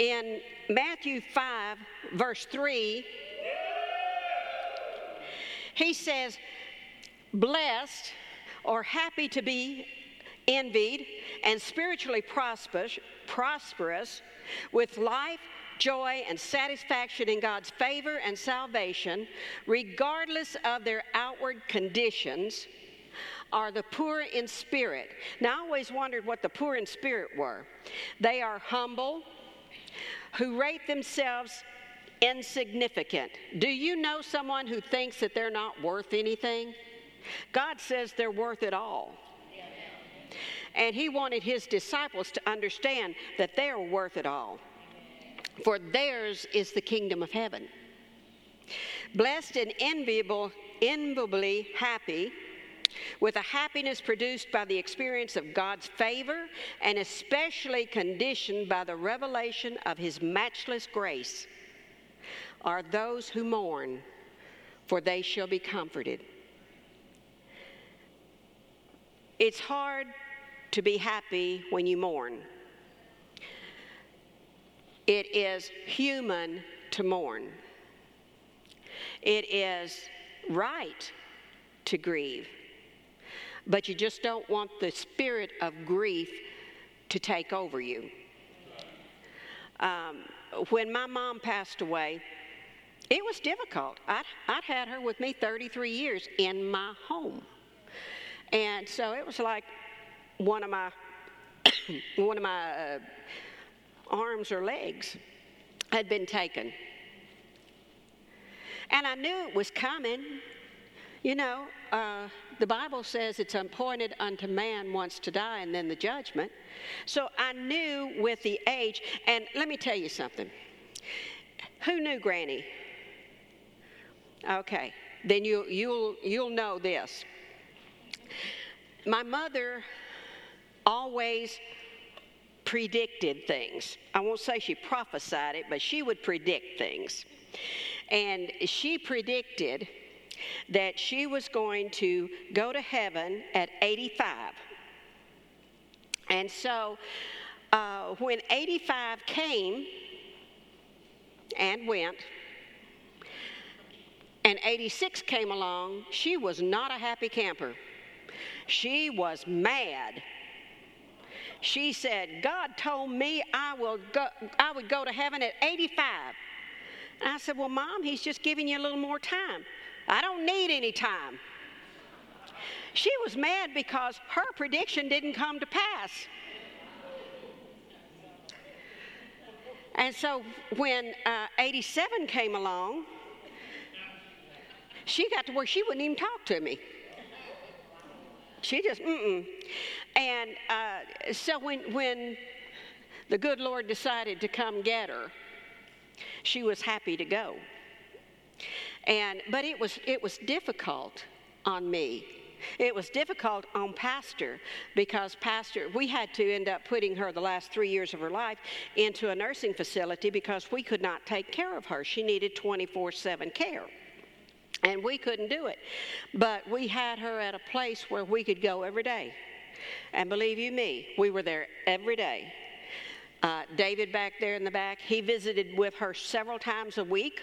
In Matthew 5, verse 3, he says, Blessed or happy to be envied and spiritually prosperous, prosperous with life, joy, and satisfaction in God's favor and salvation, regardless of their outward conditions, are the poor in spirit. Now, I always wondered what the poor in spirit were. They are humble, who rate themselves insignificant. Do you know someone who thinks that they're not worth anything? God says they're worth it all. And he wanted his disciples to understand that they are worth it all. For theirs is the kingdom of heaven. Blessed and enviable, enviably happy, with a happiness produced by the experience of God's favor and especially conditioned by the revelation of his matchless grace, are those who mourn, for they shall be comforted. It's hard to be happy when you mourn. It is human to mourn. It is right to grieve. But you just don't want the spirit of grief to take over you. Um, when my mom passed away, it was difficult. I'd, I'd had her with me 33 years in my home. And so it was like one of my one of my uh, arms or legs had been taken. And I knew it was coming. You know, uh, the Bible says it's appointed unto man once to die and then the judgment. So I knew with the age, and let me tell you something. Who knew Granny? Okay, then you, you'll, you'll know this. My mother always predicted things. I won't say she prophesied it, but she would predict things. And she predicted that she was going to go to heaven at 85. And so uh, when 85 came and went, and 86 came along, she was not a happy camper. She was mad. She said, God told me I, will go, I would go to heaven at 85. And I said, Well, Mom, he's just giving you a little more time. I don't need any time. She was mad because her prediction didn't come to pass. And so when uh, 87 came along, she got to where she wouldn't even talk to me. She just, mm-mm. And uh, so when, when the good Lord decided to come get her, she was happy to go. And, but it was, it was difficult on me. It was difficult on Pastor because Pastor, we had to end up putting her the last three years of her life into a nursing facility because we could not take care of her. She needed 24 7 care. And we couldn't do it. But we had her at a place where we could go every day. And believe you me, we were there every day. Uh, David back there in the back, he visited with her several times a week.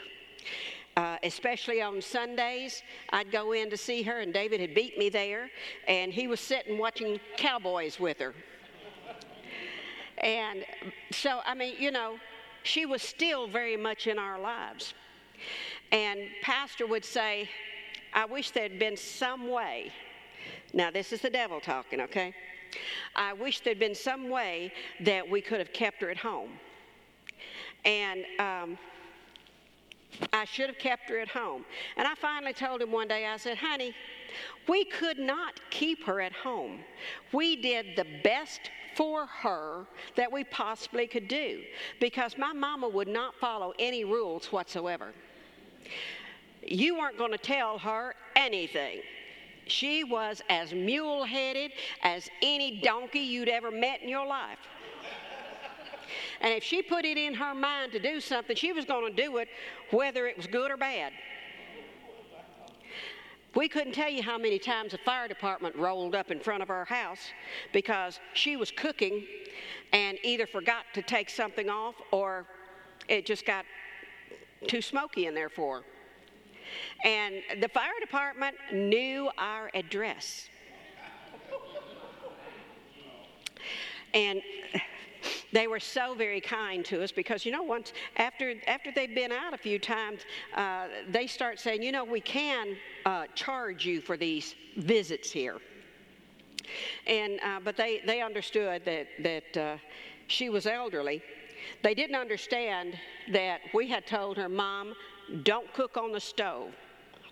Uh, especially on Sundays, I'd go in to see her, and David had beat me there, and he was sitting watching cowboys with her. And so, I mean, you know, she was still very much in our lives. And Pastor would say, I wish there'd been some way. Now, this is the devil talking, okay? I wish there'd been some way that we could have kept her at home. And um, I should have kept her at home. And I finally told him one day, I said, honey, we could not keep her at home. We did the best for her that we possibly could do because my mama would not follow any rules whatsoever. You weren't going to tell her anything. She was as mule headed as any donkey you'd ever met in your life. And if she put it in her mind to do something, she was going to do it whether it was good or bad. We couldn't tell you how many times the fire department rolled up in front of our house because she was cooking and either forgot to take something off or it just got too smoky in there for her. And the fire department knew our address. And they were so very kind to us because you know once after after they've been out a few times uh, they start saying you know we can uh, charge you for these visits here and uh, but they they understood that that uh, she was elderly they didn't understand that we had told her mom don't cook on the stove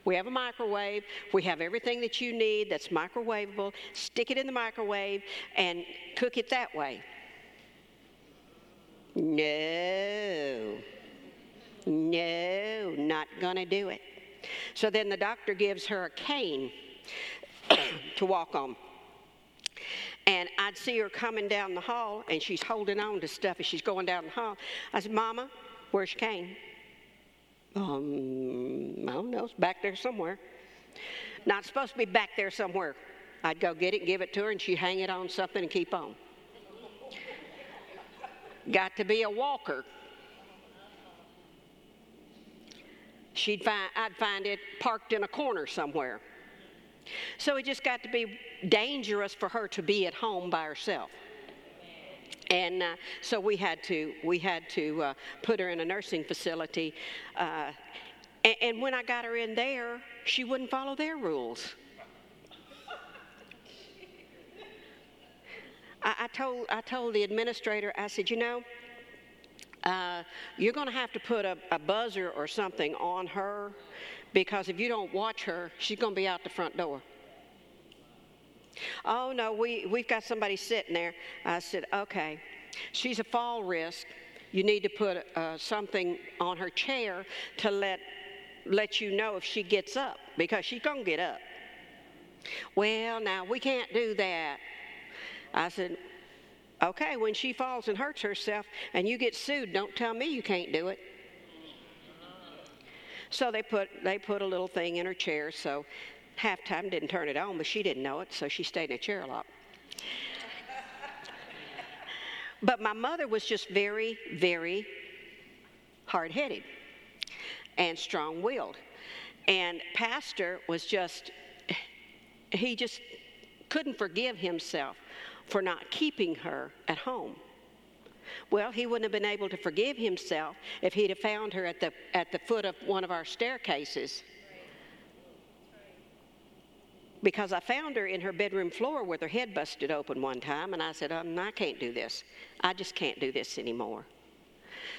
we have a microwave. We have everything that you need that's microwavable. Stick it in the microwave and cook it that way. No, no, not going to do it. So then the doctor gives her a cane to walk on. And I'd see her coming down the hall, and she's holding on to stuff as she's going down the hall. I said, Mama, where's your cane? Um, I don't know, it's back there somewhere. Not supposed to be back there somewhere. I'd go get it, give it to her, and she'd hang it on something and keep on. Got to be a walker. She'd find, I'd find it parked in a corner somewhere. So it just got to be dangerous for her to be at home by herself. And uh, so we had to we had to uh, put her in a nursing facility. Uh, and, and when I got her in there, she wouldn't follow their rules. I, I, told, I told the administrator, I said, you know, uh, you're going to have to put a, a buzzer or something on her because if you don't watch her, she's going to be out the front door. Oh, no, we, we've got somebody sitting there. I said, okay. She's a fall risk. You need to put uh, something on her chair to let, let you know if she gets up because she's going to get up. Well, now, we can't do that. I said, okay, when she falls and hurts herself and you get sued, don't tell me you can't do it. So they put, they put a little thing in her chair, so halftime didn't turn it on, but she didn't know it, so she stayed in a chair a lot. but my mother was just very, very hard headed and strong willed. And Pastor was just, he just couldn't forgive himself for not keeping her at home. Well, he wouldn't have been able to forgive himself if he'd have found her at the, at the foot of one of our staircases. Because I found her in her bedroom floor with her head busted open one time, and I said, um, I can't do this. I just can't do this anymore.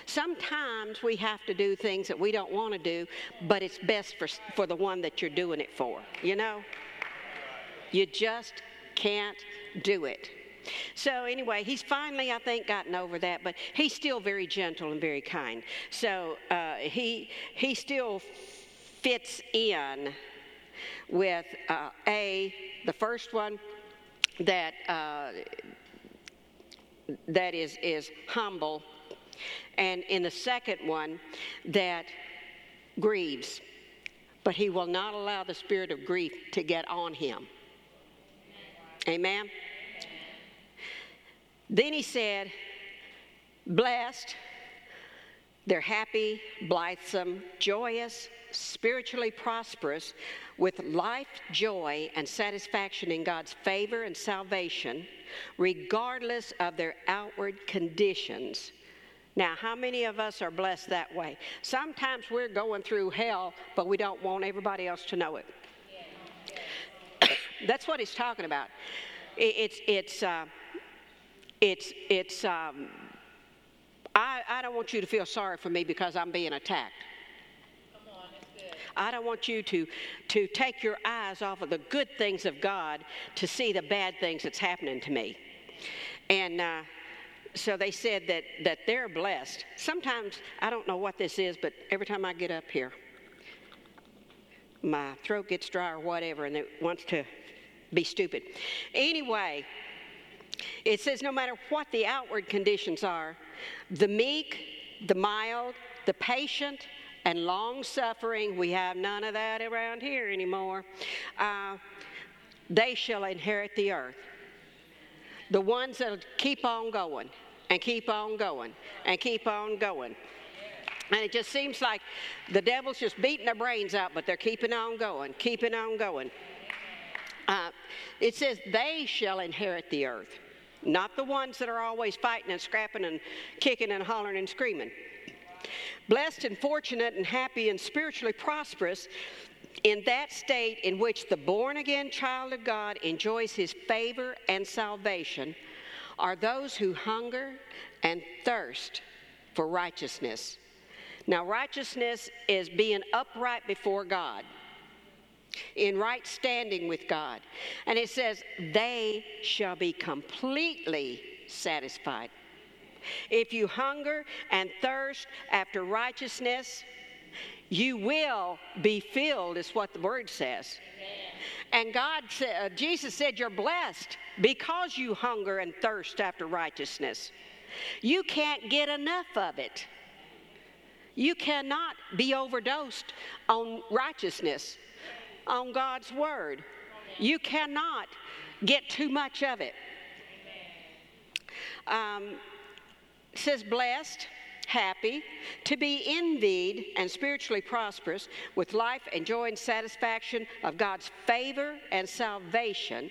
Sometimes we have to do things that we don't want to do, but it's best for, for the one that you're doing it for, you know? You just can't do it. So, anyway, he's finally, I think, gotten over that, but he's still very gentle and very kind. So, uh, he, he still fits in with uh, A, the first one, that, uh, that is, is humble, and in the second one, that grieves. But he will not allow the spirit of grief to get on him. Amen. Then he said, Blessed, they're happy, blithesome, joyous, spiritually prosperous, with life, joy, and satisfaction in God's favor and salvation, regardless of their outward conditions. Now, how many of us are blessed that way? Sometimes we're going through hell, but we don't want everybody else to know it. That's what he's talking about. It's, it's, uh, it's, it's, um, I, I don't want you to feel sorry for me because I'm being attacked. I don't want you to, to take your eyes off of the good things of God to see the bad things that's happening to me. And uh, so they said that, that they're blessed. Sometimes, I don't know what this is, but every time I get up here, my throat gets dry or whatever, and it wants to be stupid. Anyway, it says no matter what the outward conditions are, the meek, the mild, the patient, and long suffering. We have none of that around here anymore. Uh, they shall inherit the earth. The ones that keep on going and keep on going and keep on going. And it just seems like the devil's just beating their brains out, but they're keeping on going, keeping on going. Uh, it says, they shall inherit the earth, not the ones that are always fighting and scrapping and kicking and hollering and screaming. Blessed and fortunate and happy and spiritually prosperous in that state in which the born again child of God enjoys his favor and salvation are those who hunger and thirst for righteousness. Now, righteousness is being upright before God, in right standing with God. And it says, they shall be completely satisfied. If you hunger and thirst after righteousness, you will be filled, is what the word says. And God said, uh, Jesus said, You're blessed because you hunger and thirst after righteousness. You can't get enough of it. You cannot be overdosed on righteousness, on God's word. You cannot get too much of it. Um, it says, blessed, happy, to be envied and spiritually prosperous, with life and joy and satisfaction of God's favor and salvation,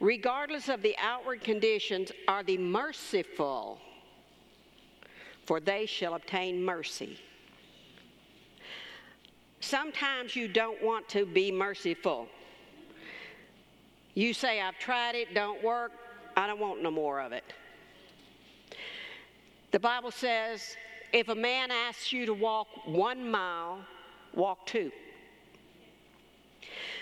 regardless of the outward conditions, are the merciful, for they shall obtain mercy. Sometimes you don't want to be merciful. You say, I've tried it, don't work, I don't want no more of it. The Bible says, if a man asks you to walk one mile, walk two.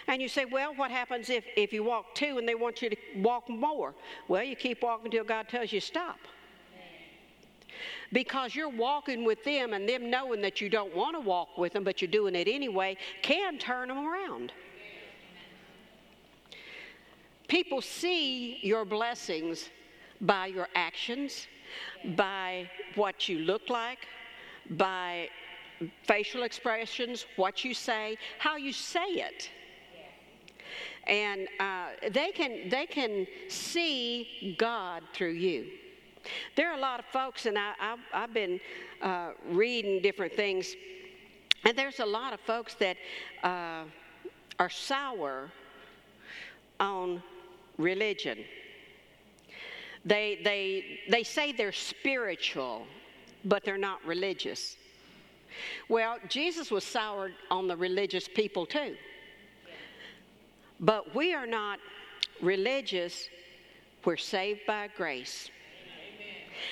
And you say, well, what happens if, if you walk two and they want you to walk more? Well, you keep walking until God tells you stop because you're walking with them and them knowing that you don't want to walk with them, but you're doing it anyway, can turn them around. People see your blessings by your actions, by what you look like, by facial expressions, what you say, how you say it. And uh, they, can, they can see God through you. There are a lot of folks, and I, have been uh, reading different things, and there's a lot of folks that uh, are sour on religion. They, they, they say they're spiritual, but they're not religious. Well, Jesus was soured on the religious people too. But we are not religious, we're saved by grace.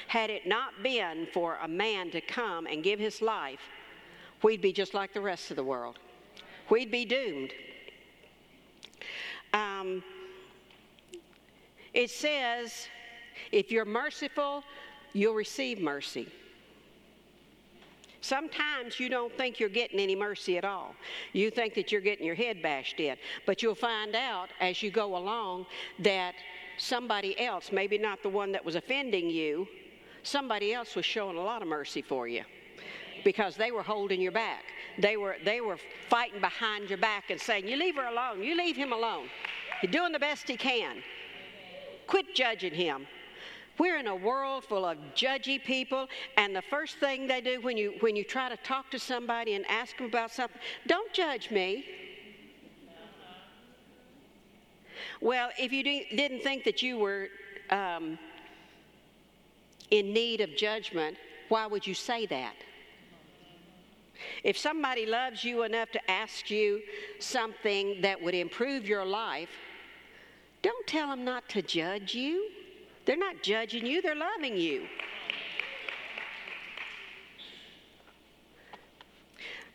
Had it not been for a man to come and give his life, we'd be just like the rest of the world. We'd be doomed. Um, it says, if you're merciful, you'll receive mercy. Sometimes you don't think you're getting any mercy at all. You think that you're getting your head bashed in. But you'll find out as you go along that somebody else, maybe not the one that was offending you, somebody else was showing a lot of mercy for you because they were holding your back. They were, they were fighting behind your back and saying, You leave her alone. You leave him alone. He's doing the best he can. Quit judging him. We're in a world full of judgy people, and the first thing they do when you, when you try to talk to somebody and ask them about something, don't judge me. Well, if you didn't think that you were um, in need of judgment, why would you say that? If somebody loves you enough to ask you something that would improve your life, don't tell them not to judge you. They're not judging you, they're loving you.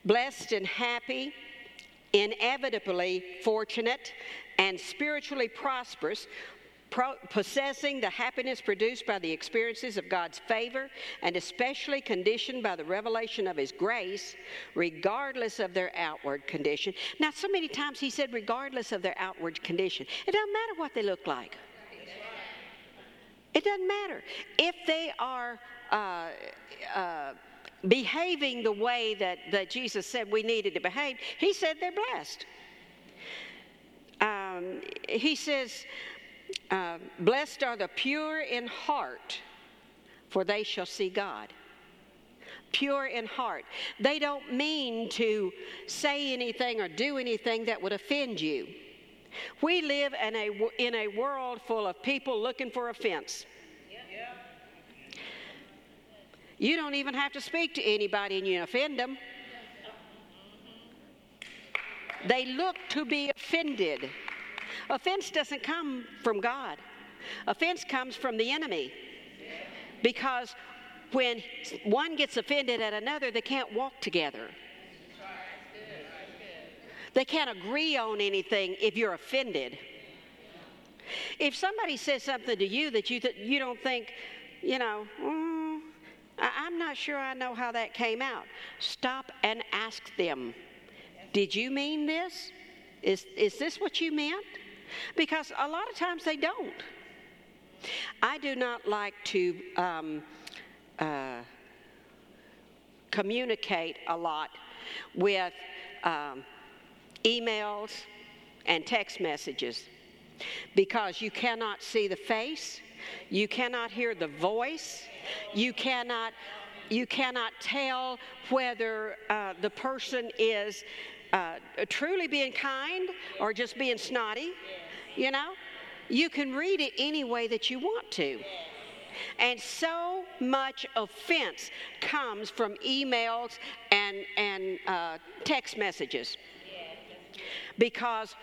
Blessed and happy, inevitably fortunate, and spiritually prosperous pro- possessing the happiness produced by the experiences of God's favor and especially conditioned by the revelation of His grace, regardless of their outward condition. Now, so many times He said, regardless of their outward condition. It doesn't matter what they look like. It doesn't matter. If they are uh, uh, behaving the way that, that Jesus said we needed to behave, he said they're blessed. Um, he says, uh, Blessed are the pure in heart, for they shall see God. Pure in heart. They don't mean to say anything or do anything that would offend you. We live in a, in a world full of people looking for offense. You don't even have to speak to anybody and you offend them. They look to be offended. Offense doesn't come from God, offense comes from the enemy. Because when one gets offended at another, they can't walk together. They can't agree on anything if you're offended. If somebody says something to you that you, th- you don't think, you know, mm, I- I'm not sure I know how that came out, stop and ask them, Did you mean this? Is, is this what you meant? Because a lot of times they don't. I do not like to um, uh, communicate a lot with um, emails and text messages because you cannot see the face, you cannot hear the voice, you cannot you cannot tell whether uh, the person is uh, truly being kind or just being snotty. You know, you can read it any way that you want to. And so much offense comes from emails and, and uh, text messages because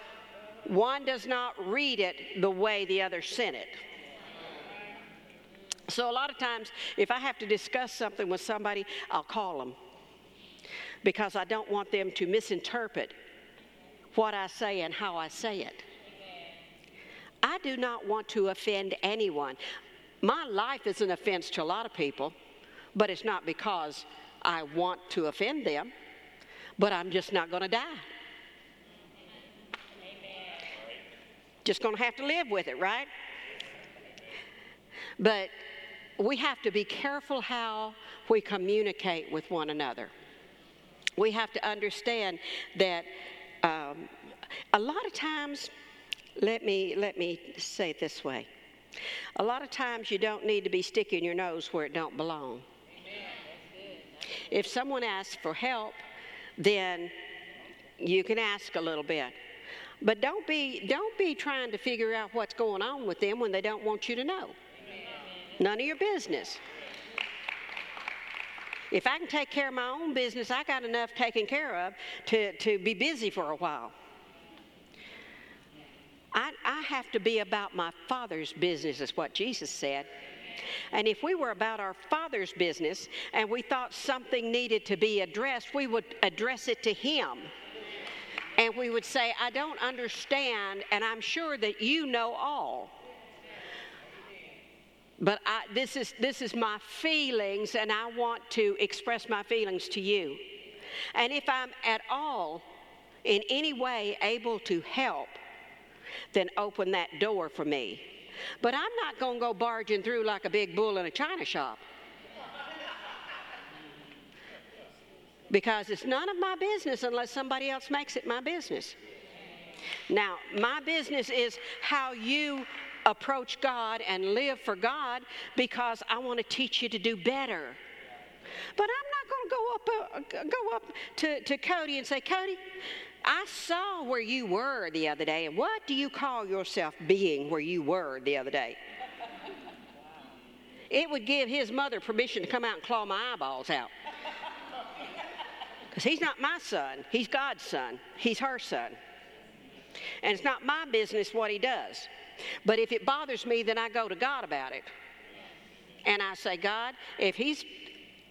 one does not read it the way the other sent it. So, a lot of times, if I have to discuss something with somebody, I'll call them because I don't want them to misinterpret what I say and how I say it. I do not want to offend anyone. My life is an offense to a lot of people, but it's not because I want to offend them, but I'm just not going to die. Just going to have to live with it, right? But we have to be careful how we communicate with one another. We have to understand that um, a lot of times, let me, let me say it this way. A lot of times you don't need to be sticking your nose where it don't belong. If someone asks for help, then you can ask a little bit. But don't be, don't be trying to figure out what's going on with them when they don't want you to know. None of your business. If I can take care of my own business, I got enough taken care of to, to be busy for a while. I, I have to be about my Father's business, is what Jesus said. And if we were about our Father's business and we thought something needed to be addressed, we would address it to Him and we would say, I don't understand, and I'm sure that you know all. But I, this, is, this is my feelings, and I want to express my feelings to you. And if I'm at all in any way able to help, then open that door for me. But I'm not going to go barging through like a big bull in a china shop. because it's none of my business unless somebody else makes it my business. Now, my business is how you approach God and live for God because I want to teach you to do better. But I'm not going to go up, uh, go up to, to Cody and say, Cody, I saw where you were the other day, and what do you call yourself being where you were the other day? It would give his mother permission to come out and claw my eyeballs out. Because he's not my son, he's God's son, he's her son. And it's not my business what he does. But if it bothers me, then I go to God about it. And I say, God, if he's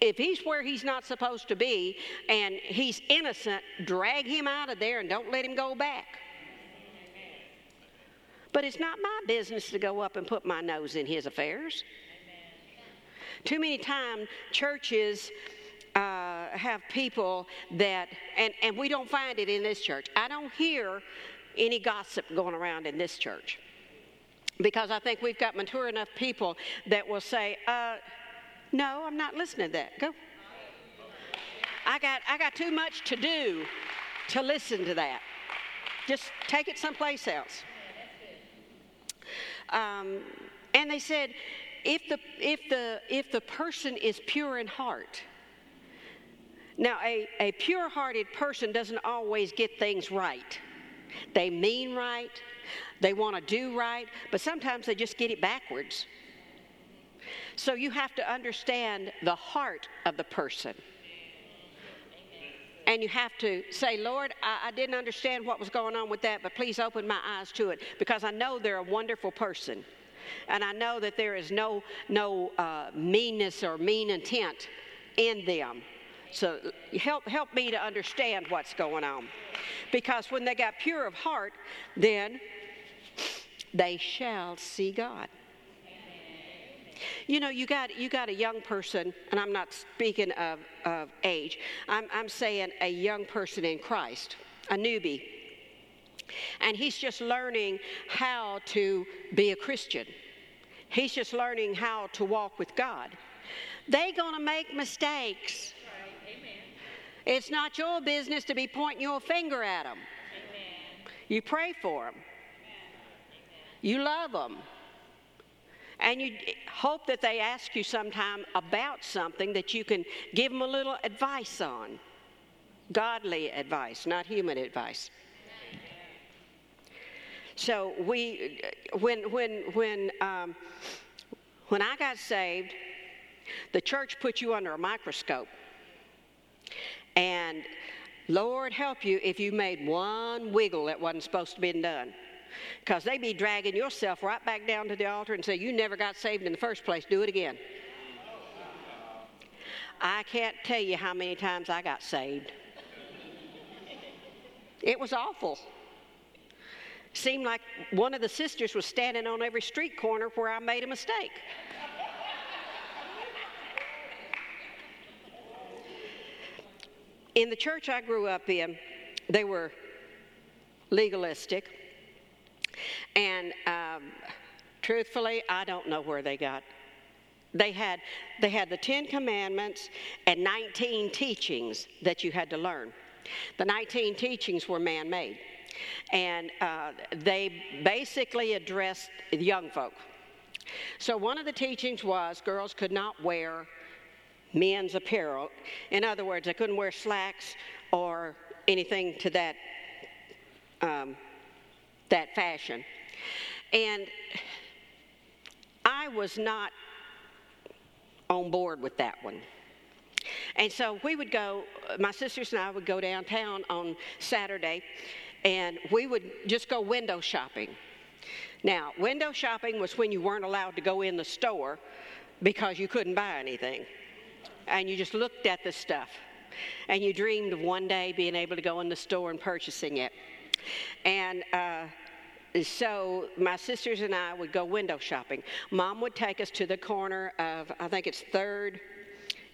if he's where he's not supposed to be and he's innocent, drag him out of there and don't let him go back. But it's not my business to go up and put my nose in his affairs. Too many times, churches uh, have people that, and, and we don't find it in this church. I don't hear any gossip going around in this church because I think we've got mature enough people that will say, uh, No, I'm not listening to that. Go. I got, I got too much to do to listen to that. Just take it someplace else. Um, and they said, if the, if, the, if the person is pure in heart, now a, a pure hearted person doesn't always get things right. They mean right, they want to do right, but sometimes they just get it backwards. So you have to understand the heart of the person. And you have to say, Lord, I, I, didn't understand what was going on with that, but please open my eyes to it because I know they're a wonderful person. And I know that there is no, no uh, meanness or mean intent in them. So help, help me to understand what's going on. Because when they got pure of heart, then they shall see God. You know, you got, you got a young person, and I'm not speaking of, of age, I'm, I'm saying a young person in Christ, a newbie. And he's just learning how to be a Christian. He's just learning how to walk with God. They're going to make mistakes. It's not your business to be pointing your finger at them. You pray for them. You love them. And you hope that they ask you sometime about something that you can give them a little advice on. Godly advice, not human advice. So we, when when when um, when I got saved, the church put you under a microscope, Lord help you if you made one wiggle that wasn't supposed to be done. Because they be dragging yourself right back down to the altar and say, You never got saved in the first place. Do it again. I can't tell you how many times I got saved. It was awful. Seemed like one of the sisters was standing on every street corner where I made a mistake. In the church I grew up in, they were legalistic. And um, truthfully, I don't know where they got. They had, they had the Ten Commandments and 19 teachings that you had to learn. The 19 teachings were man made. And uh, they basically addressed young folk. So one of the teachings was girls could not wear men's apparel. In other words, I couldn't wear slacks or anything to that um, that fashion. And I was not on board with that one. And so we would go, my sisters and I would go downtown on Saturday and we would just go window shopping. Now, window shopping was when you weren't allowed to go in the store because you couldn't buy anything. And you just looked at the stuff. And you dreamed of one day being able to go in the store and purchasing it. And uh, so my sisters and I would go window shopping. Mom would take us to the corner of, I think it's 3rd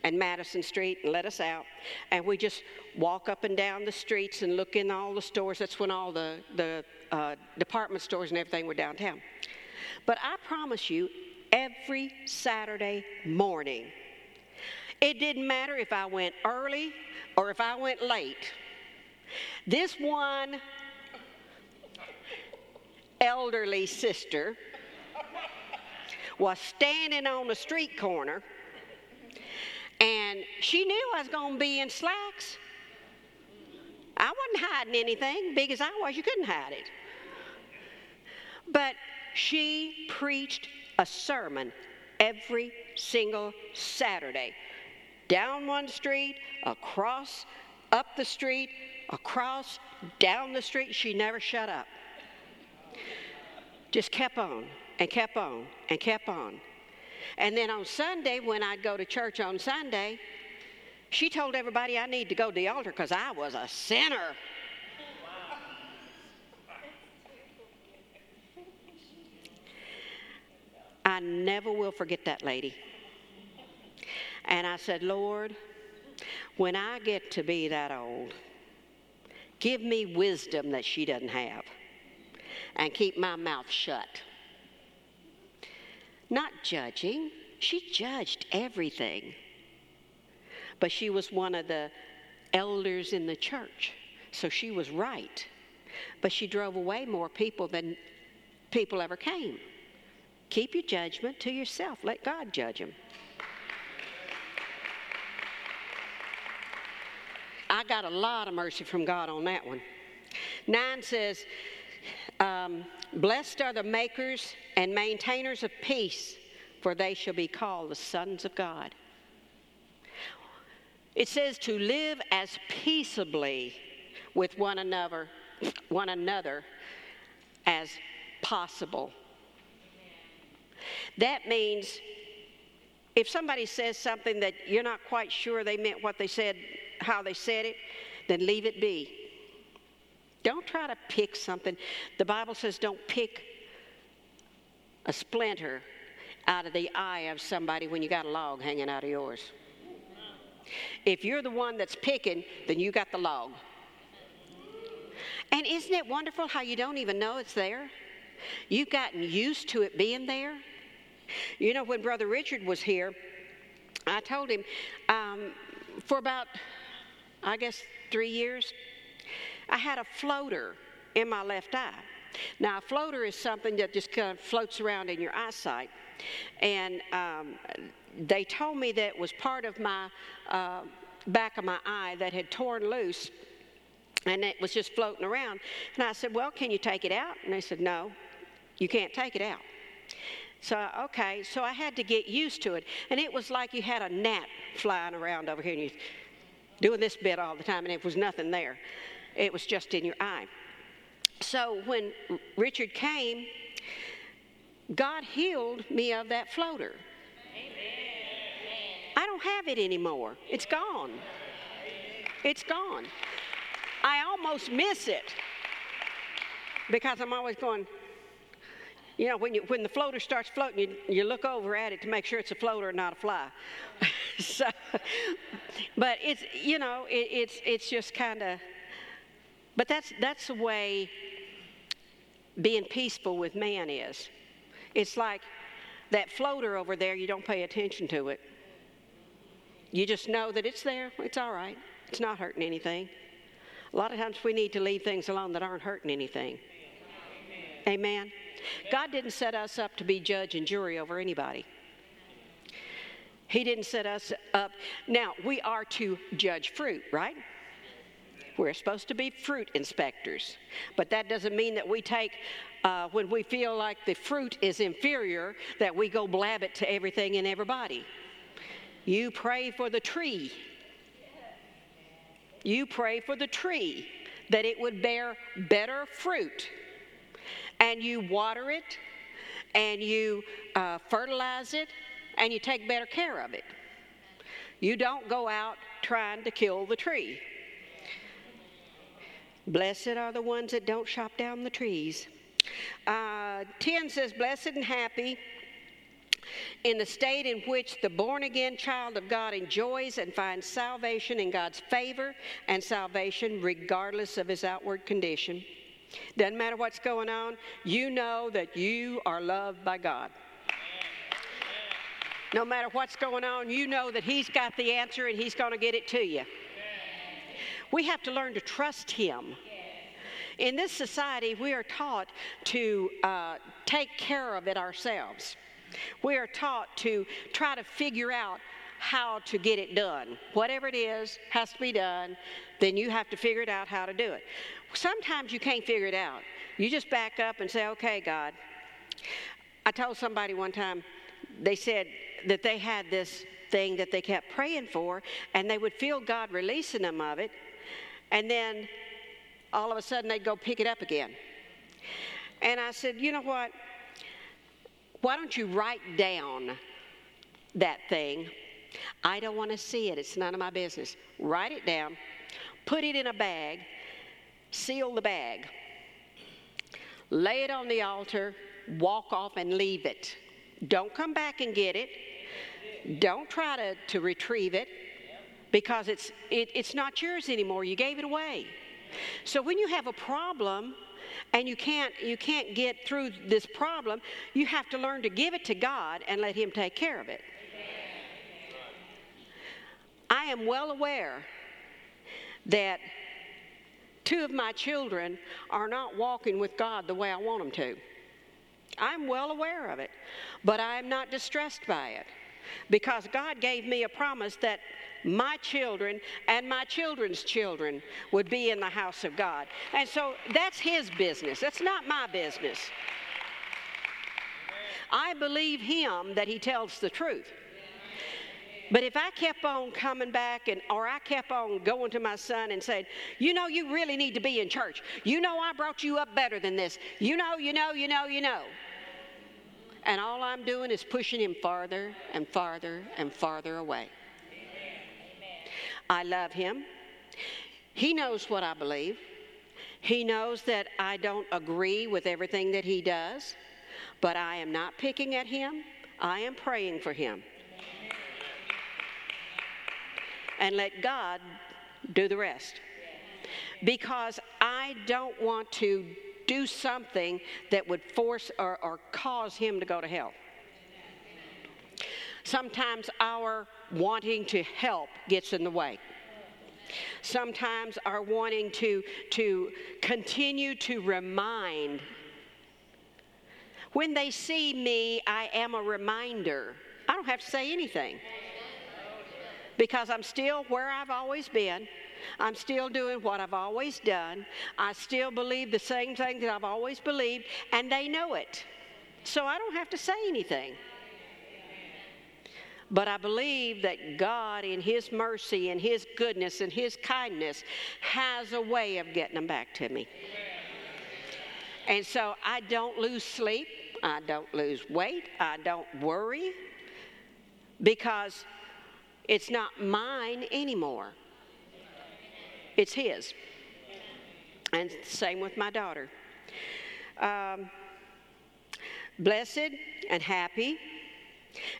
and Madison Street and let us out. And we just walk up and down the streets and look in all the stores. That's when all the, the uh, department stores and everything were downtown. But I promise you, every Saturday morning, it didn't matter if I went early or if I went late. This one elderly sister was standing on the street corner and she knew I was going to be in slacks. I wasn't hiding anything. Big as I was, you couldn't hide it. But she preached a sermon every single Saturday. Down one street, across, up the street, across, down the street. She never shut up just kept on and kept on and kept on. And then on Sunday, when I'd go to church on Sunday, she told everybody I need to go to the altar because I was a sinner. I never will forget that lady. And I said, Lord, when I get to be that old, give me wisdom that she doesn't have and keep my mouth shut. Not judging, she judged everything. But she was one of the elders in the church. So she was right. But she drove away more people than people ever came. Keep your judgment to yourself. Let God judge them. I got a lot of mercy from God on that one. Nine says, um, Blessed are the makers and maintainers of peace, for they shall be called the sons of God. It says to live as peaceably with one another, one another as possible. That means if somebody says something that you're not quite sure they meant what they said, how they said it, then leave it be. Don't try to pick something. The Bible says don't pick a splinter out of the eye of somebody when you got a log hanging out of yours. If you're the one that's picking, then you got the log. And isn't it wonderful how you don't even know it's there? You've gotten used to it being there. You know, when Brother Richard was here, I told him um, for about, I guess, three years, I had a floater in my left eye. Now, a floater is something that just kind of floats around in your eyesight. And um, they told me that it was part of my uh, back of my eye that had torn loose and it was just floating around. And I said, Well, can you take it out? And they said, No, you can't take it out. So, okay, so I had to get used to it. And it was like you had a gnat flying around over here and you're doing this bit all the time, and it was nothing there. It was just in your eye. So when Richard came, God healed me of that floater. I don't have it anymore. It's gone. It's gone. I almost miss it because I'm always going, you know, when, you, when the floater starts floating, you, you look over at it to make sure it's a floater and not a fly. so, but it's, you know, it, it's, it's just kind of, but that's, that's the way being peaceful with man is. It's like that floater over there, you don't pay attention to it. You just know that it's there, it's all right, it's not hurting anything. A lot of times we need to leave things alone that aren't hurting anything. Amen. Amen. God didn't set us up to be judge and jury over anybody. He didn't set us up. Now, we are to judge fruit, right? We're supposed to be fruit inspectors. But that doesn't mean that we take, uh, when we feel like the fruit is inferior, that we go blab it to everything and everybody. You pray for the tree. You pray for the tree that it would bear better fruit. And you water it, and you uh, fertilize it, and you take better care of it. You don't go out trying to kill the tree. Blessed are the ones that don't chop down the trees. Uh, 10 says, Blessed and happy in the state in which the born again child of God enjoys and finds salvation in God's favor and salvation regardless of his outward condition. Doesn't matter what's going on, you know that you are loved by God. No matter what's going on, you know that He's got the answer and He's going to get it to you. We have to learn to trust Him. In this society, we are taught to uh, take care of it ourselves. We are taught to try to figure out how to get it done. Whatever it is has to be done, then you have to figure it out how to do it. Sometimes you can't figure it out. You just back up and say, okay, God. I told somebody one time, they said that they had this thing that they kept praying for, and they would feel God releasing them of it, and then all of a sudden they'd go pick it up again. And I said, you know what? Why don't you write down that thing? I don't want to see it. It's none of my business. Write it down, put it in a bag, seal the bag, lay it on the altar, walk off and leave it. Don't come back and get it. Don't try to, to retrieve it because it's, it, it's not yours anymore. You gave it away. So when you have a problem, and you can't you can't get through this problem you have to learn to give it to god and let him take care of it i am well aware that two of my children are not walking with God the way I want them to. I'm well aware of it, but I'm not distressed by it because God gave me a promise that my children and my children's children would be in the house of God. And so that's His business, that's not my business. I believe Him that He tells the truth. But if I kept on coming back and or I kept on going to my son and saying, "You know, you really need to be in church. You know I brought you up better than this. You know, you know, you know, you know." And all I'm doing is pushing him farther and farther and farther away. I love him. He knows what I believe. He knows that I don't agree with everything that he does, but I am not picking at him. I am praying for him. And let God do the rest. Because I don't want to do something that would force or, or cause him to go to hell. Sometimes our wanting to help gets in the way. Sometimes our wanting to, to continue to remind. When they see me, I am a reminder. I don't have to say anything because I'm still where I've always been. I'm still doing what I've always done. I still believe the same thing that I've always believed, and they know it. So I don't have to say anything. But I believe that God, in His mercy and His goodness and His kindness, has a way of getting them back to me. And so I don't lose sleep. I don't lose weight. I don't worry because it's not mine anymore. It's His. And same with my daughter. Um, blessed and happy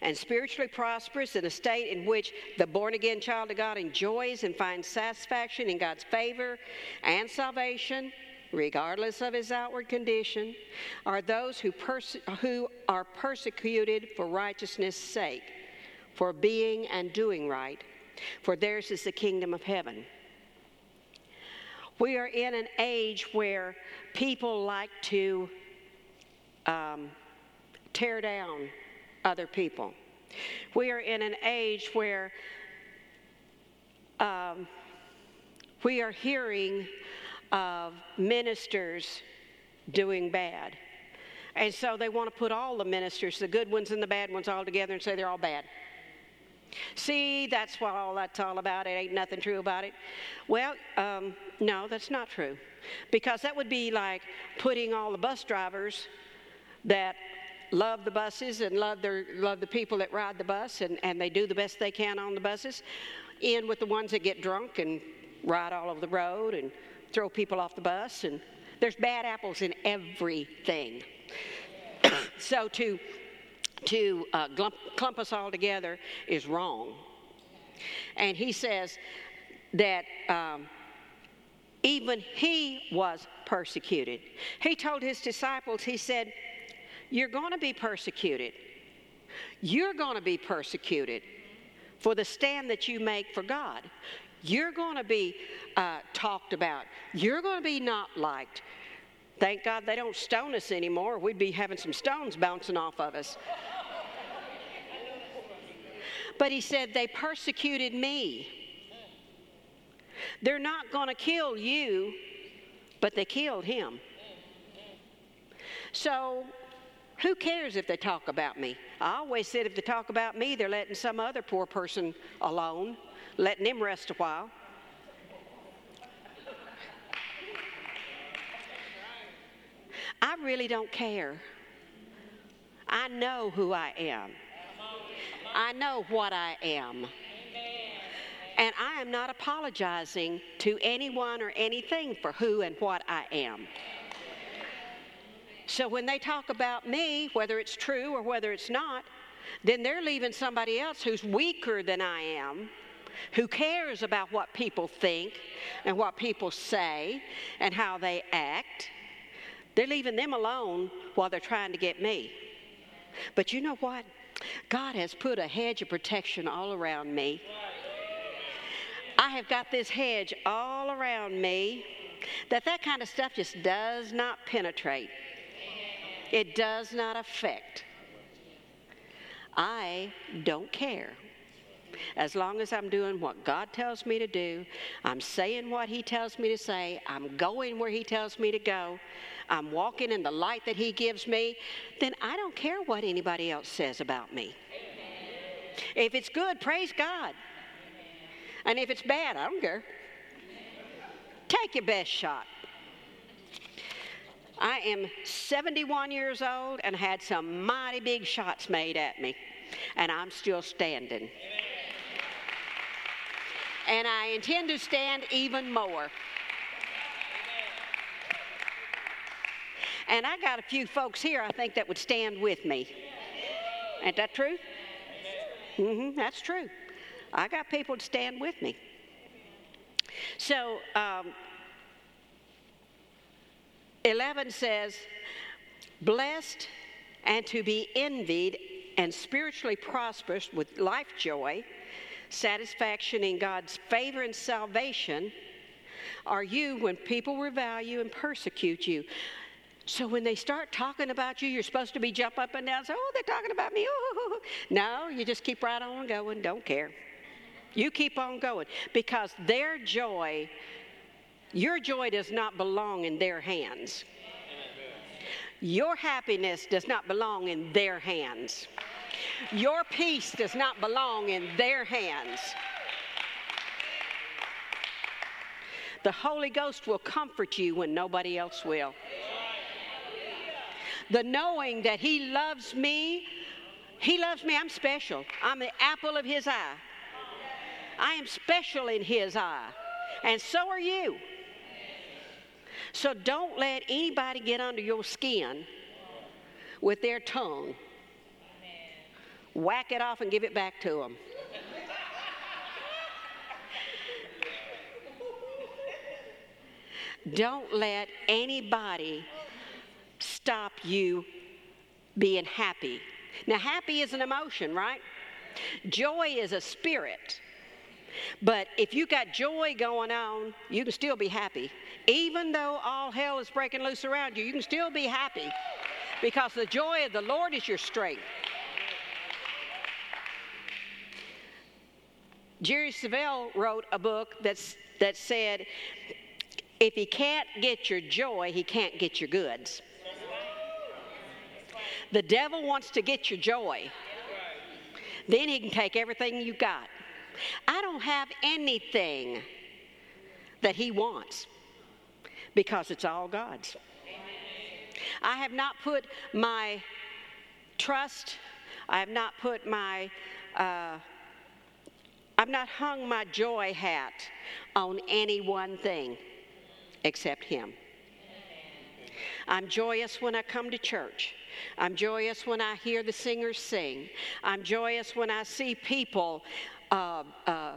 and spiritually prosperous in a state in which the born again child of God enjoys and finds satisfaction in God's favor and salvation, regardless of his outward condition, are those who, perse- who are persecuted for righteousness' sake, for being and doing right, for theirs is the kingdom of heaven. We are in an age where people like to um, tear down other people. We are in an age where um, we are hearing of ministers doing bad. And so they want to put all the ministers, the good ones and the bad ones, all together and say they're all bad. See, that's what all that's all about. It ain't nothing true about it. Well, um, no, that's not true. Because that would be like putting all the bus drivers that love the buses and love, their, love the people that ride the bus and, and they do the best they can on the buses in with the ones that get drunk and ride all over the road and throw people off the bus. And there's bad apples in everything. so to to uh, glump, clump us all together is wrong. And he says that um, even he was persecuted. He told his disciples, he said, You're going to be persecuted. You're going to be persecuted for the stand that you make for God. You're going to be uh, talked about. You're going to be not liked. Thank God they don't stone us anymore. We'd be having some stones bouncing off of us. But he said, They persecuted me. They're not going to kill you, but they killed him. So, who cares if they talk about me? I always said if they talk about me, they're letting some other poor person alone, letting them rest a while. I really don't care. I know who I am. I know what I am. And I am not apologizing to anyone or anything for who and what I am. So when they talk about me, whether it's true or whether it's not, then they're leaving somebody else who's weaker than I am, who cares about what people think and what people say and how they act. They're leaving them alone while they're trying to get me. But you know what? God has put a hedge of protection all around me. I have got this hedge all around me that that kind of stuff just does not penetrate. It does not affect. I don't care. As long as I'm doing what God tells me to do, I'm saying what He tells me to say, I'm going where He tells me to go, I'm walking in the light that He gives me, then I don't care what anybody else says about me. If it's good, praise God. And if it's bad, I don't care. Take your best shot. I am 71 years old and had some mighty big shots made at me, and I'm still standing. And I intend to stand even more. And I got a few folks here I think that would stand with me. Ain't that true? Mm-hmm, that's true. I got people to stand with me. So, um, 11 says, Blessed and to be envied and spiritually prosperous with life joy, satisfaction in God's favor and salvation are you when people revile you and persecute you. So when they start talking about you, you're supposed to be jump up and down say, Oh, they're talking about me. Ooh. No, you just keep right on going, don't care. You keep on going because their joy, your joy does not belong in their hands. Your happiness does not belong in their hands. Your peace does not belong in their hands. The Holy Ghost will comfort you when nobody else will. The knowing that He loves me, He loves me, I'm special. I'm the apple of His eye. I am special in His eye, and so are you. So don't let anybody get under your skin with their tongue. Whack it off and give it back to them. Don't let anybody stop you being happy. Now, happy is an emotion, right? Joy is a spirit. But if you got joy going on, you can still be happy. Even though all hell is breaking loose around you, you can still be happy because the joy of the Lord is your strength. Jerry Savelle wrote a book that's, that said, if he can't get your joy, he can't get your goods. The devil wants to get your joy. Then he can take everything you got. I don't have anything that He wants because it's all God's. I have not put my trust, I have not put my, uh, I've not hung my joy hat on any one thing except Him. I'm joyous when I come to church. I'm joyous when I hear the singers sing. I'm joyous when I see people uh, uh,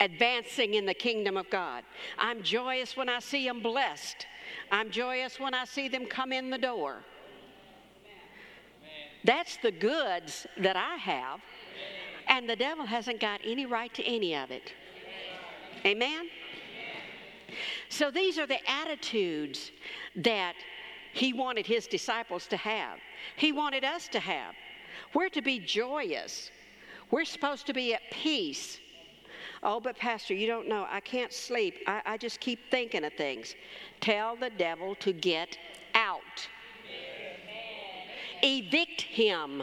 advancing in the kingdom of God. I'm joyous when I see them blessed. I'm joyous when I see them come in the door. That's the goods that I have, and the devil hasn't got any right to any of it. Amen? So these are the attitudes that he wanted his disciples to have. He wanted us to have. We're to be joyous. We're supposed to be at peace. Oh, but Pastor, you don't know. I can't sleep. I, I just keep thinking of things. Tell the devil to get out. Evict him.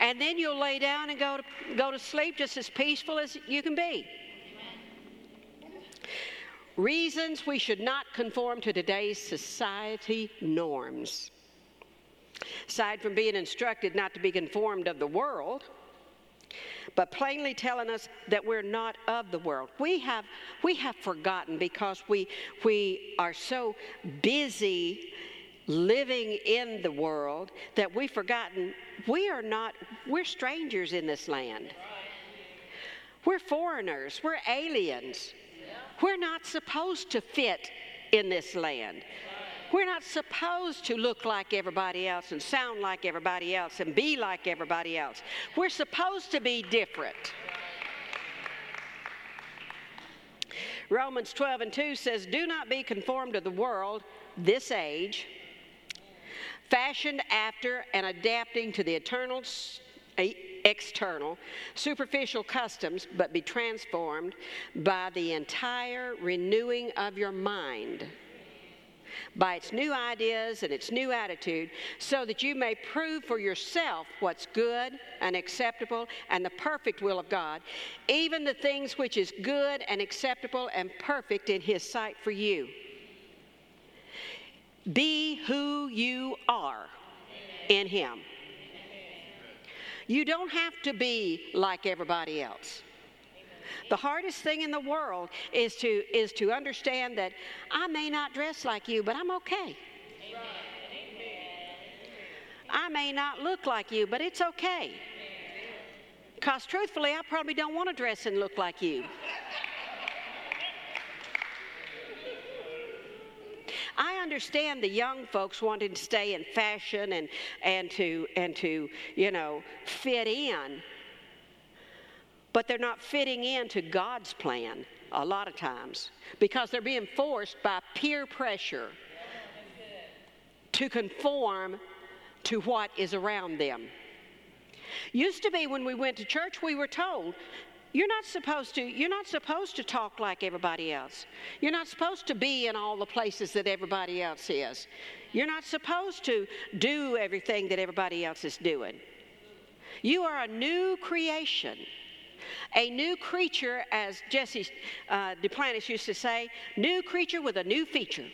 And then you'll lay down and go to, go to sleep just as peaceful as you can be. Reasons we should not conform to today's society norms. Aside from being instructed not to be conformed of the world, but plainly telling us that we're not of the world. We have, we have forgotten because we, we are so busy living in the world that we've forgotten we are not, we're strangers in this land. We're foreigners, we're aliens. We're not supposed to fit in this land. We're not supposed to look like everybody else and sound like everybody else and be like everybody else. We're supposed to be different. Romans 12 and 2 says, Do not be conformed to the world, this age, fashioned after and adapting to the eternal, external, superficial customs, but be transformed by the entire renewing of your mind by its new ideas and its new attitude, so that you may prove for yourself what's good and acceptable and the perfect will of God, even the things which is good and acceptable and perfect in His sight for you. Be who you are in Him. You don't have to be like everybody else. The hardest thing in the world is to, is to understand that I may not dress like you, but I'm okay. I may not look like you, but it's okay. Because truthfully, I probably don't want to dress and look like you. I understand the young folks wanting to stay in fashion and, and to and to, you know, fit in but they're not fitting into God's plan a lot of times because they're being forced by peer pressure to conform to what is around them. Used to be when we went to church, we were told, you're not supposed to you're not supposed to talk like everybody else. You're not supposed to be in all the places that everybody else is. You're not supposed to do everything that everybody else is doing. You are a new creation. A new creature, as Jesse uh, Duplantis used to say, new creature with a new feature.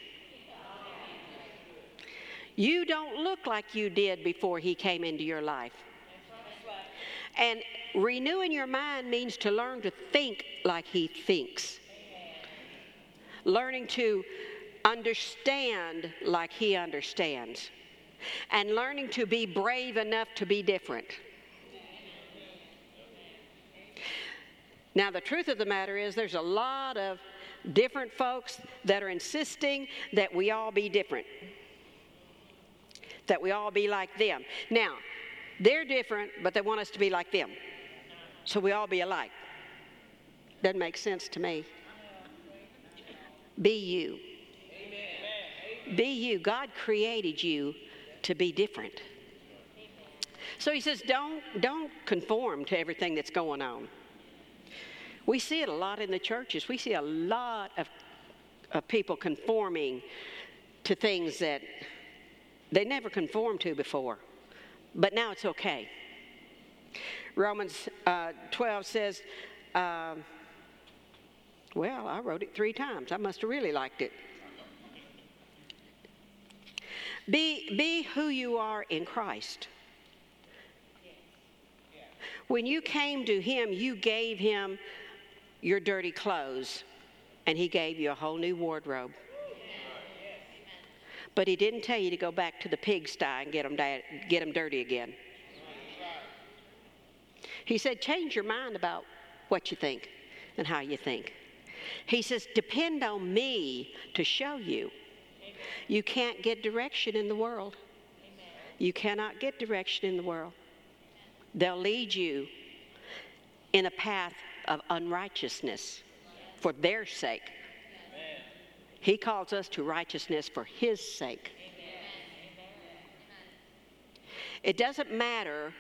You don't look like you did before he came into your life. And renewing your mind means to learn to think like he thinks. Learning to understand like he understands. And learning to be brave enough to be different. Now, the truth of the matter is, there's a lot of different folks that are insisting that we all be different, that we all be like them. Now, they're different, but they want us to be like them. So we all be alike. Doesn't make sense to me. Be you. Be you. God created you to be different. So he says, don't, don't conform to everything that's going on. We see it a lot in the churches. We see a lot of, of people conforming to things that they never conformed to before, but now it's okay. Romans uh, 12 says, uh, well, I wrote it three times. I must have really liked it. Be, be who you are in Christ. When you came to Him, you gave Him your dirty clothes, and He gave you a whole new wardrobe. But He didn't tell you to go back to the pigsty and get them, da- get them dirty again. He said, change your mind about what you think and how you think. He says, depend on me to show you. You can't get direction in the world. You cannot get direction in the world. They'll lead you in a path of unrighteousness for their sake. He calls us to righteousness for His sake. It doesn't matter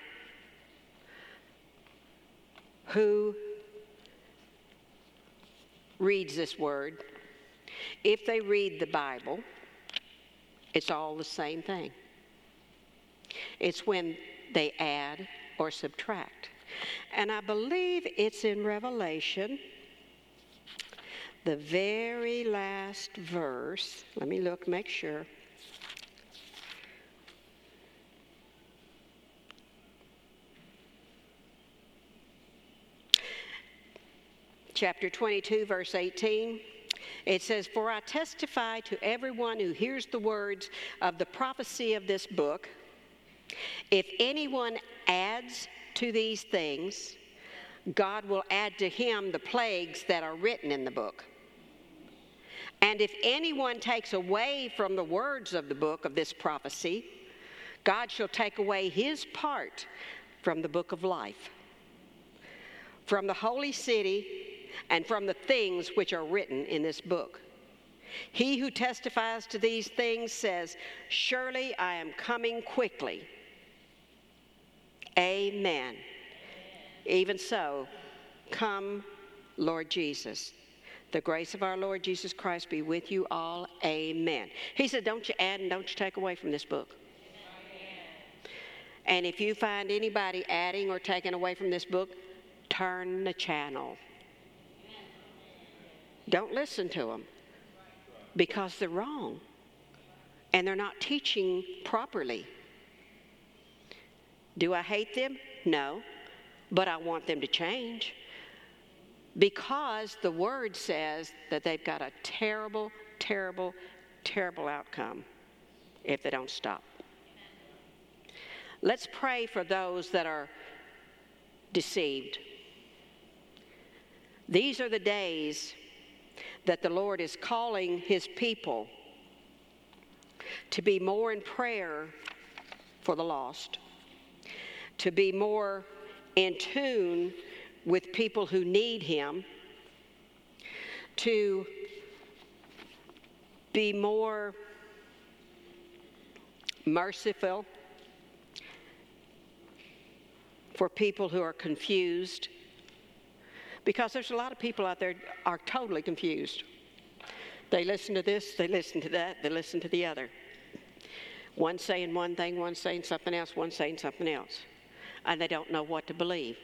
who reads this word, if they read the Bible, it's all the same thing. It's when they add or subtract. And I believe it's in Revelation, the very last verse. Let me look, make sure. Chapter 22, verse 18. It says, For I testify to everyone who hears the words of the prophecy of this book. If anyone adds to these things, God will add to him the plagues that are written in the book. And if anyone takes away from the words of the book of this prophecy, God shall take away his part from the book of life, from the holy city, and from the things which are written in this book. He who testifies to these things says, Surely I am coming quickly. Amen. Even so, come, Lord Jesus. The grace of our Lord Jesus Christ be with you all. Amen. He said, Don't you add and don't you take away from this book. And if you find anybody adding or taking away from this book, turn the channel. Don't listen to them because they're wrong and they're not teaching properly. Do I hate them? No, but I want them to change because the word says that they've got a terrible, terrible, terrible outcome if they don't stop. Let's pray for those that are deceived. These are the days that the Lord is calling his people to be more in prayer for the lost, to be more in tune with people who need him, to be more merciful for people who are confused because there's a lot of people out there are totally confused. They listen to this, they listen to that, they listen to the other. One saying one thing, one saying something else, one saying something else. And they don't know what to believe.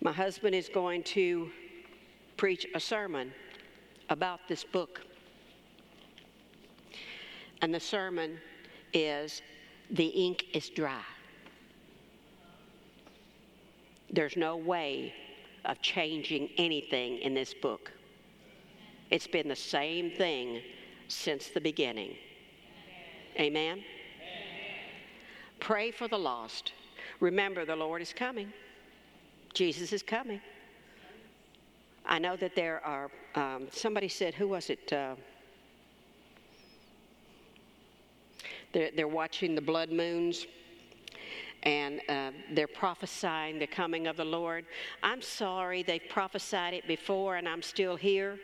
My husband is going to preach a sermon about this book. And the sermon is The Ink is Dry. There's no way of changing anything in this book. It's been the same thing since the beginning. Amen? Amen? Pray for the lost. Remember, the Lord is coming, Jesus is coming. I know that there are, um, somebody said, who was it? Uh, they're, they're watching the blood moons and uh, they're prophesying the coming of the Lord. I'm sorry, they've prophesied it before and I'm still here.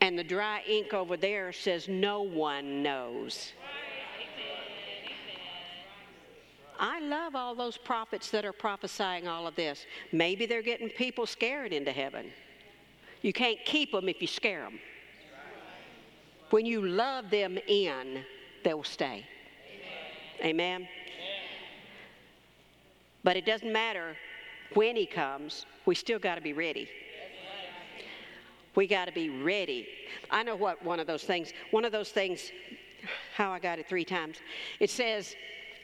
and the dry ink over there says, No one knows. I love all those prophets that are prophesying all of this. Maybe they're getting people scared into heaven. You can't keep them if you scare them. When you love them in, they'll stay. Amen. Amen. But it doesn't matter when he comes, we still got to be ready. We got to be ready. I know what one of those things, one of those things, how I got it three times. It says,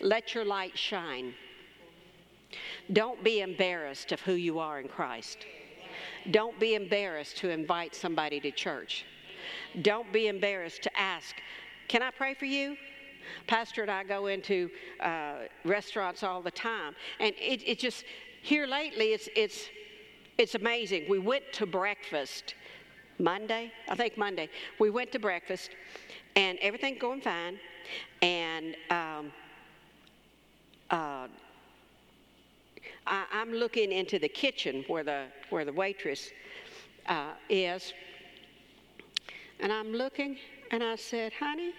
let your light shine. Don't be embarrassed of who you are in Christ. Don't be embarrassed to invite somebody to church. Don't be embarrassed to ask, Can I pray for you? Pastor and I go into uh, restaurants all the time, and it, it just here lately it's it's it's amazing. We went to breakfast Monday, I think Monday. We went to breakfast, and everything going fine, and um, uh, I, am looking into the kitchen where the where the waitress uh, is, and I'm looking and I said, honey,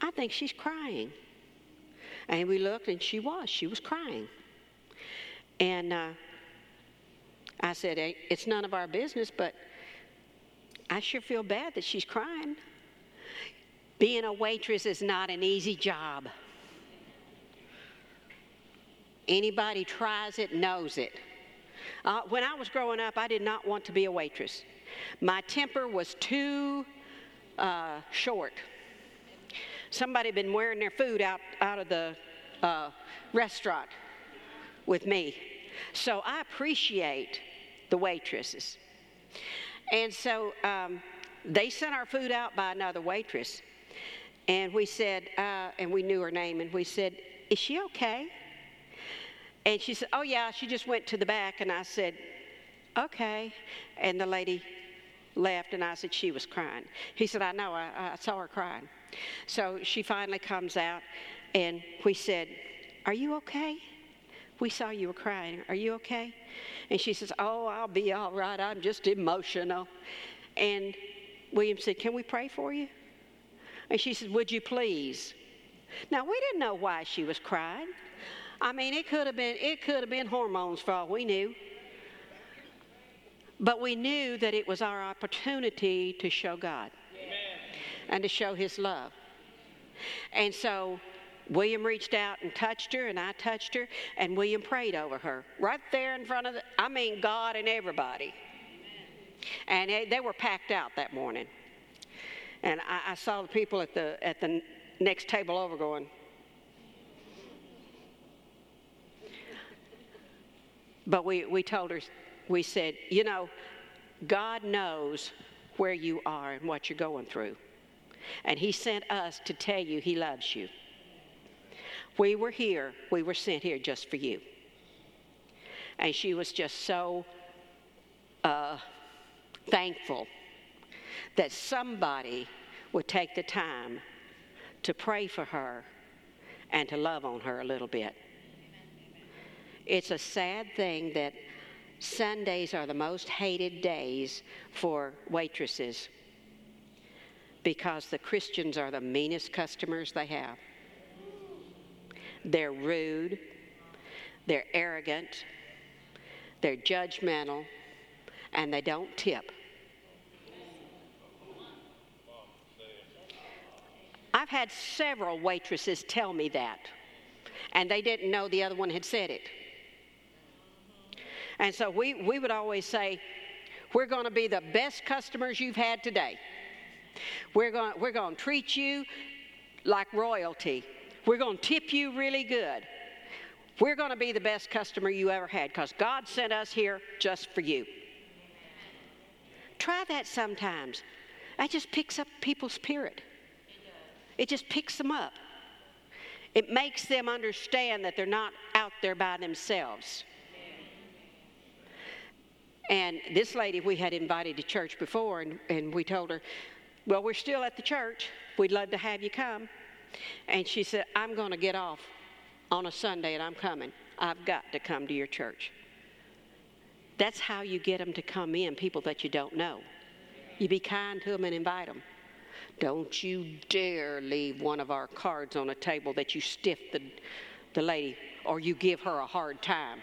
I think she's crying. And we looked and she was. She was crying. And uh, I said, it's none of our business, but I sure feel bad that she's crying. Being a waitress is not an easy job. Anybody tries it knows it. Uh, when I was growing up, I did not want to be a waitress. My temper was too uh, short. Somebody had been wearing their food out, out of the uh, restaurant with me. So I appreciate the waitresses. And so um, they sent our food out by another waitress. And we said, uh, and we knew her name, and we said, Is she okay? And she said, Oh, yeah, she just went to the back. And I said, Okay. And the lady left, and I said she was crying. He said, I know, I, I saw her crying. So she finally comes out, and we said, Are you okay? We saw you were crying. Are you okay? And she says, Oh, I'll be all right. I'm just emotional. And William said, Can we pray for you? And she said, Would you please? Now we didn't know why she was crying. I mean, it could have been it could have been hormones for all we knew. But we knew that it was our opportunity to show God Amen. and to show His love. And so William reached out and touched her, and I touched her, and William prayed over her right there in front of the, I mean, God and everybody. And they were packed out that morning. And I, I saw the people at the, at the next table over going, But we, we told her, we said, you know, God knows where you are and what you're going through. And He sent us to tell you He loves you. We were here, we were sent here just for you. And she was just so uh, thankful that somebody would take the time to pray for her and to love on her a little bit. It's a sad thing that Sundays are the most hated days for waitresses because the Christians are the meanest customers they have. They're rude, they're arrogant, they're judgmental, and they don't tip. I've had several waitresses tell me that, and they didn't know the other one had said it. And so we, we would always say, We're going to be the best customers you've had today. We're going, we're going to treat you like royalty. We're going to tip you really good. We're going to be the best customer you ever had because God sent us here just for you. Try that sometimes. That just picks up people's spirit. It just picks them up. It makes them understand that they're not out there by themselves. And this lady we had invited to church before, and, and we told her, Well, we're still at the church. We'd love to have you come. And she said, I'm going to get off on a Sunday and I'm coming. I've got to come to your church. That's how you get them to come in, people that you don't know. You be kind to them and invite them. Don't you dare leave one of our cards on a table that you stiff the, the lady or you give her a hard time.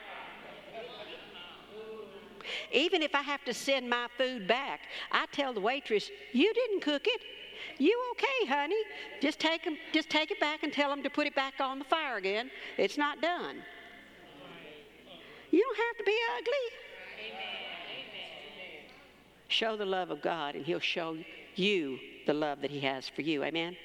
Even if I have to send my food back, I tell the waitress, You didn't cook it. You okay, honey? Just take, them, just take it back and tell them to put it back on the fire again. It's not done. You don't have to be ugly. Amen. Show the love of God, and He'll show you the love that He has for you. Amen?